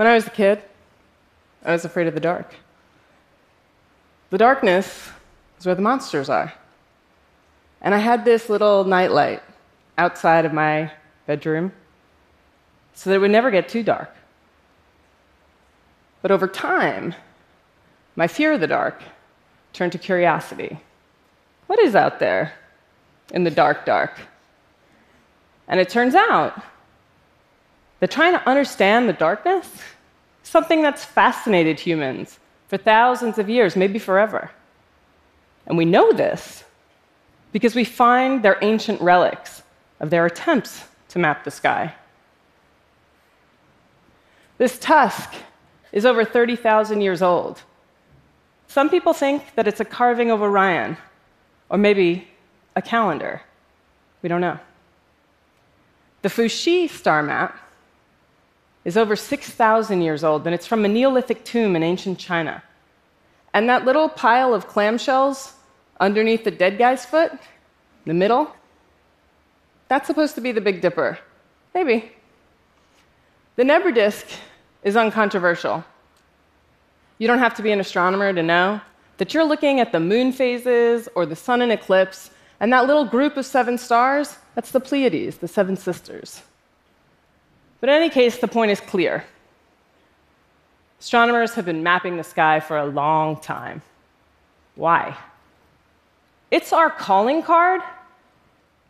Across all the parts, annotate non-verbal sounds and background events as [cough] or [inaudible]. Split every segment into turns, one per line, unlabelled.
When I was a kid, I was afraid of the dark. The darkness is where the monsters are. And I had this little nightlight outside of my bedroom so that it would never get too dark. But over time, my fear of the dark turned to curiosity. What is out there in the dark, dark? And it turns out that trying to understand the darkness something that's fascinated humans for thousands of years, maybe forever. And we know this because we find their ancient relics of their attempts to map the sky. This tusk is over 30,000 years old. Some people think that it's a carving of Orion, or maybe a calendar. We don't know. The Fuxi star map is over 6,000 years old, and it's from a Neolithic tomb in ancient China. And that little pile of clamshells underneath the dead guy's foot, the middle, that's supposed to be the Big Dipper. Maybe. The Nebra disk is uncontroversial. You don't have to be an astronomer to know that you're looking at the moon phases or the sun in eclipse, and that little group of seven stars, that's the Pleiades, the seven sisters. But in any case, the point is clear. Astronomers have been mapping the sky for a long time. Why? It's our calling card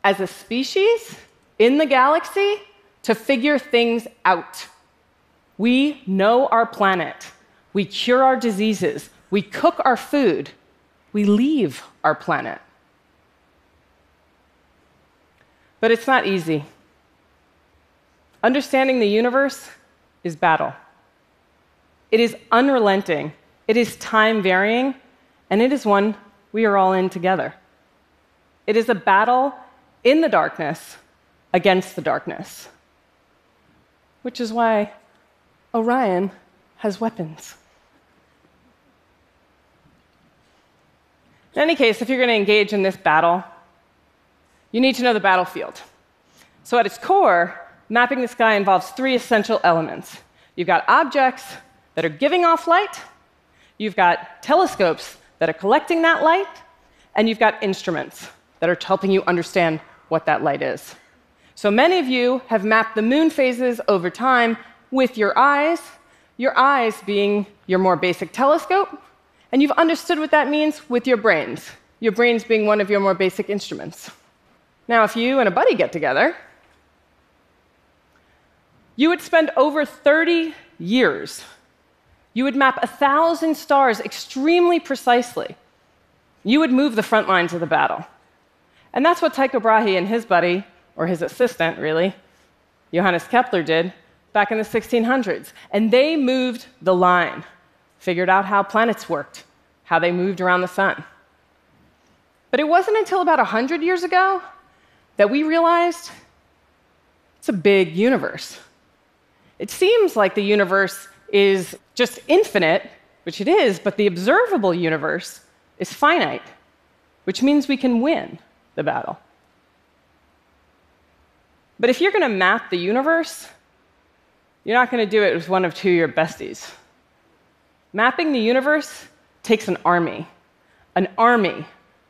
as a species in the galaxy to figure things out. We know our planet. We cure our diseases. We cook our food. We leave our planet. But it's not easy. Understanding the universe is battle. It is unrelenting, it is time varying, and it is one we are all in together. It is a battle in the darkness against the darkness, which is why Orion has weapons. In any case, if you're going to engage in this battle, you need to know the battlefield. So, at its core, mapping the sky involves three essential elements you've got objects that are giving off light, you've got telescopes that are collecting that light, and you've got instruments that are helping you understand what that light is. So many of you have mapped the moon phases over time with your eyes, your eyes being your more basic telescope, and you've understood what that means with your brains, your brains being one of your more basic instruments. Now, if you and a buddy get together, you would spend over 30 years. You would map a thousand stars extremely precisely. You would move the front lines of the battle. And that's what Tycho Brahe and his buddy, or his assistant really, Johannes Kepler did back in the 1600s. And they moved the line, figured out how planets worked, how they moved around the sun. But it wasn't until about 100 years ago that we realized it's a big universe. It seems like the universe is just infinite, which it is, but the observable universe is finite, which means we can win the battle. But if you're going to map the universe, you're not going to do it with one of two your besties. Mapping the universe takes an army, an army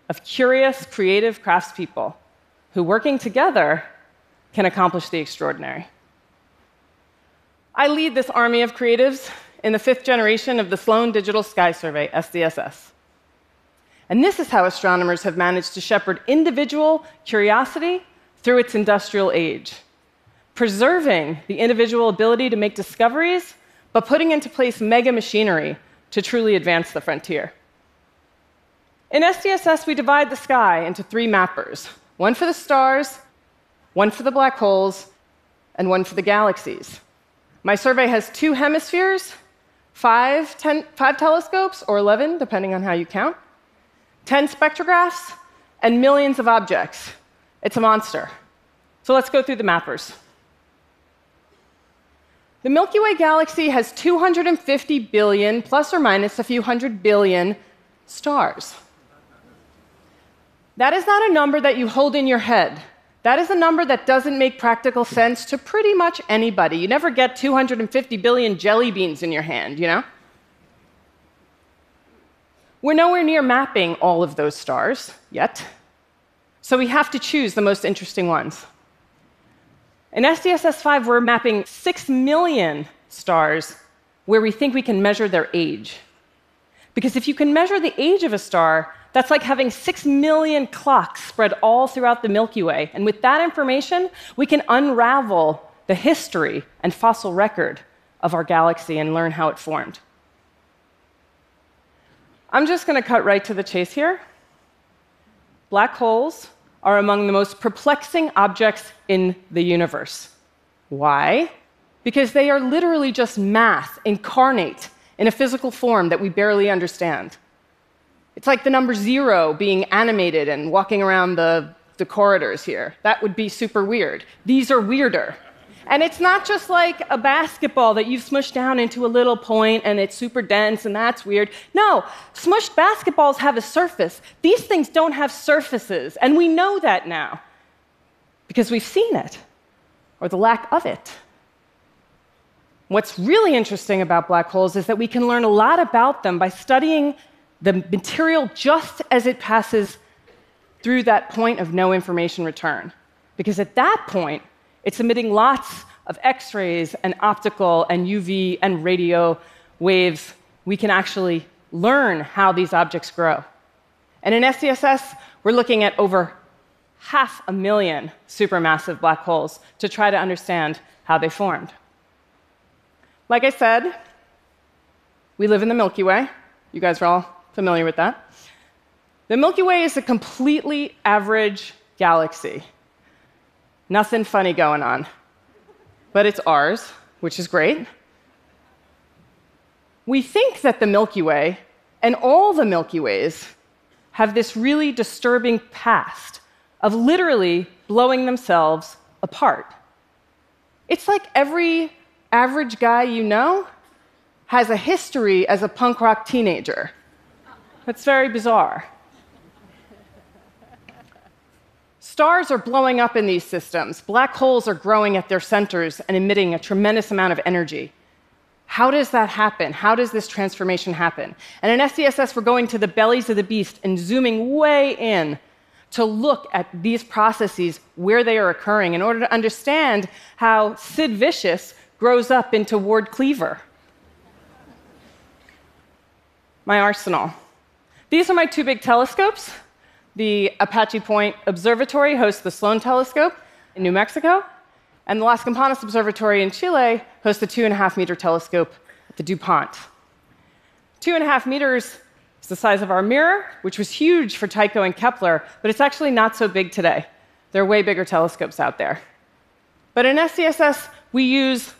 of curious, creative craftspeople who, working together, can accomplish the extraordinary. I lead this army of creatives in the fifth generation of the Sloan Digital Sky Survey, SDSS. And this is how astronomers have managed to shepherd individual curiosity through its industrial age, preserving the individual ability to make discoveries, but putting into place mega machinery to truly advance the frontier. In SDSS, we divide the sky into three mappers one for the stars, one for the black holes, and one for the galaxies. My survey has two hemispheres, five, ten, five telescopes, or 11, depending on how you count, 10 spectrographs, and millions of objects. It's a monster. So let's go through the mappers. The Milky Way galaxy has 250 billion, plus or minus a few hundred billion, stars. That is not a number that you hold in your head. That is a number that doesn't make practical sense to pretty much anybody. You never get 250 billion jelly beans in your hand, you know? We're nowhere near mapping all of those stars yet, so we have to choose the most interesting ones. In SDSS 5, we're mapping 6 million stars where we think we can measure their age. Because if you can measure the age of a star, that's like having 6 million clocks spread all throughout the Milky Way. And with that information, we can unravel the history and fossil record of our galaxy and learn how it formed. I'm just going to cut right to the chase here. Black holes are among the most perplexing objects in the universe. Why? Because they are literally just math incarnate in a physical form that we barely understand. It's like the number zero being animated and walking around the, the corridors here. That would be super weird. These are weirder. And it's not just like a basketball that you've smushed down into a little point and it's super dense and that's weird. No, smushed basketballs have a surface. These things don't have surfaces, and we know that now because we've seen it or the lack of it. What's really interesting about black holes is that we can learn a lot about them by studying the material just as it passes through that point of no information return. Because at that point, it's emitting lots of X rays and optical and UV and radio waves. We can actually learn how these objects grow. And in SDSS, we're looking at over half a million supermassive black holes to try to understand how they formed. Like I said, we live in the Milky Way. You guys are all familiar with that. The Milky Way is a completely average galaxy. Nothing funny going on. But it's ours, which is great. We think that the Milky Way and all the Milky Ways have this really disturbing past of literally blowing themselves apart. It's like every average guy you know has a history as a punk rock teenager. That's very bizarre. Stars are blowing up in these systems. Black holes are growing at their centers and emitting a tremendous amount of energy. How does that happen? How does this transformation happen? And in SDSS, we're going to the bellies of the beast and zooming way in to look at these processes where they are occurring in order to understand how Sid Vicious grows up into Ward Cleaver. My arsenal. These are my two big telescopes. The Apache Point Observatory hosts the Sloan Telescope in New Mexico, and the Las Campanas Observatory in Chile hosts the two and a half meter telescope at the DuPont. Two and a half meters is the size of our mirror, which was huge for Tycho and Kepler, but it's actually not so big today. There are way bigger telescopes out there. But in SDSS, we use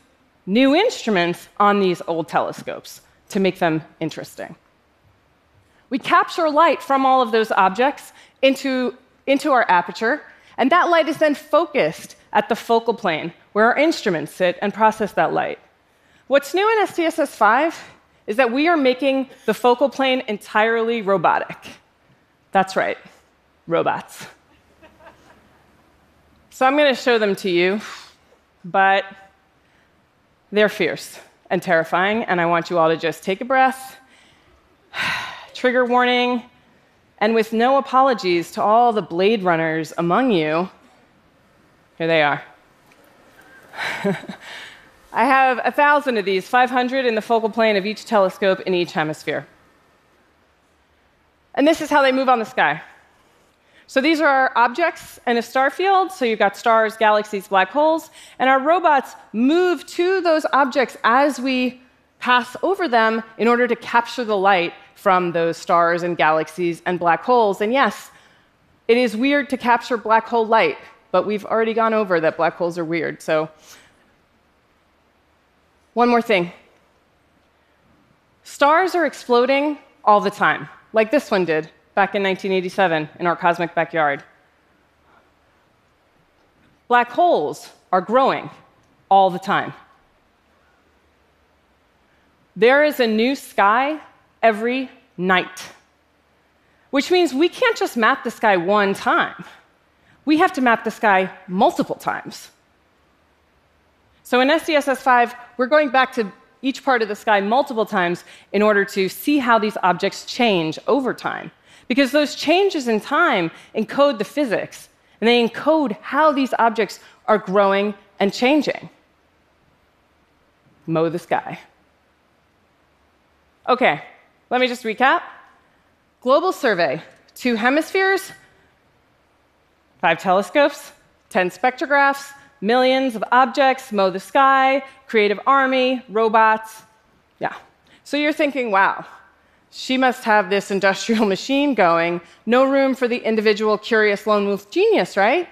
new instruments on these old telescopes to make them interesting. We capture light from all of those objects into, into our aperture, and that light is then focused at the focal plane where our instruments sit and process that light. What's new in SDSS 5 is that we are making the focal plane entirely robotic. That's right, robots. so I'm going to show them to you, but they're fierce and terrifying, and I want you all to just take a breath [sighs] trigger warning, and with no apologies to all the Blade Runners among you, here they are. [laughs] I have a thousand of these, 500 in the focal plane of each telescope in each hemisphere. And this is how they move on the sky. So these are our objects in a star field. So you've got stars, galaxies, black holes. And our robots move to those objects as we pass over them in order to capture the light from those stars and galaxies and black holes. And yes, it is weird to capture black hole light, but we've already gone over that black holes are weird. So, one more thing stars are exploding all the time, like this one did back in 1987 in our cosmic backyard. Black holes are growing all the time. There is a new sky every night, which means we can't just map the sky one time. we have to map the sky multiple times. So in SDSS 5, we're going back to each part of the sky multiple times in order to see how these objects change over time. Because those changes in time encode the physics, and they encode how these objects are growing and changing. Mow the sky. Okay, let me just recap. Global survey, two hemispheres, five telescopes, 10 spectrographs, millions of objects, mow the sky, creative army, robots. Yeah. So you're thinking, wow, she must have this industrial [laughs] machine going, no room for the individual curious lone wolf genius, right?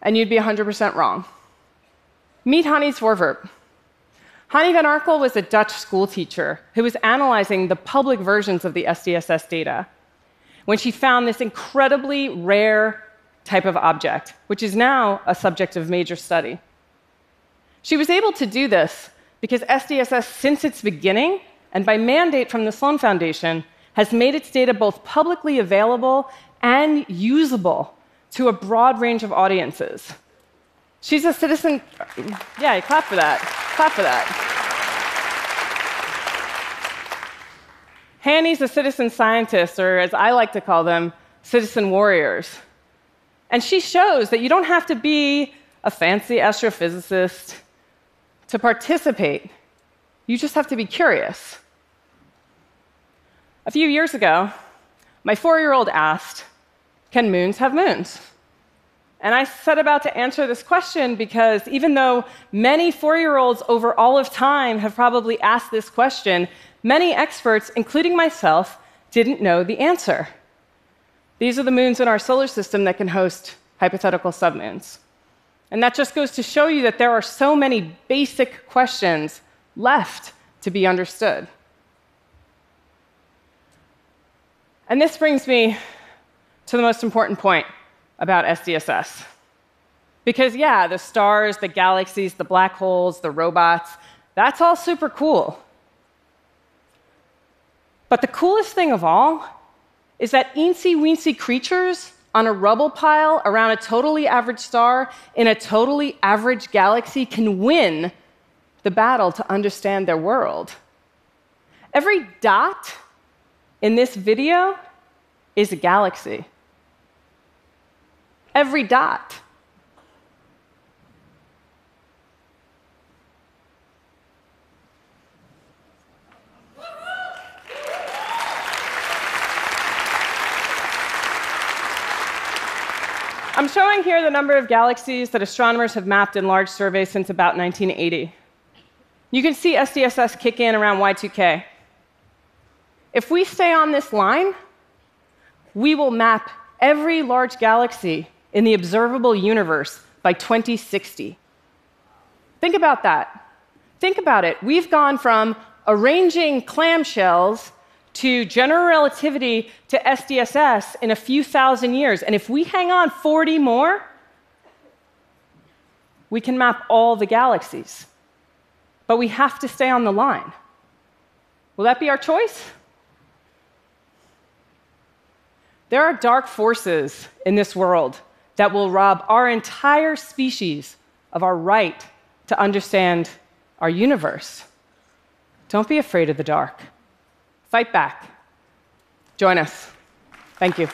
And you'd be 100% wrong. Meet Hanny's Voorwerp. Hanny van Arkel was a Dutch schoolteacher who was analyzing the public versions of the SDSS data when she found this incredibly rare type of object, which is now a subject of major study. She was able to do this because SDSS, since its beginning, and by mandate from the Sloan Foundation, has made its data both publicly available and usable to a broad range of audiences. She's a citizen. Yeah, clap for that. Clap for that. Hanny's a citizen scientist, or as I like to call them, citizen warriors. And she shows that you don't have to be a fancy astrophysicist to participate, you just have to be curious. A few years ago, my four year old asked, Can moons have moons? And I set about to answer this question because even though many four year olds over all of time have probably asked this question, many experts, including myself, didn't know the answer. These are the moons in our solar system that can host hypothetical submoons. And that just goes to show you that there are so many basic questions left to be understood. And this brings me to the most important point about SDSS. Because, yeah, the stars, the galaxies, the black holes, the robots, that's all super cool. But the coolest thing of all is that eensy weensy creatures on a rubble pile around a totally average star in a totally average galaxy can win the battle to understand their world. Every dot in this video is a galaxy. Every dot. I'm showing here the number of galaxies that astronomers have mapped in large surveys since about 1980. You can see SDSS kick in around Y2K. If we stay on this line, we will map every large galaxy in the observable universe by 2060. Think about that. Think about it. We've gone from arranging clamshells to general relativity to SDSS in a few thousand years. And if we hang on 40 more, we can map all the galaxies. But we have to stay on the line. Will that be our choice? There are dark forces in this world that will rob our entire species of our right to understand our universe. Don't be afraid of the dark. Fight back. Join us. Thank you.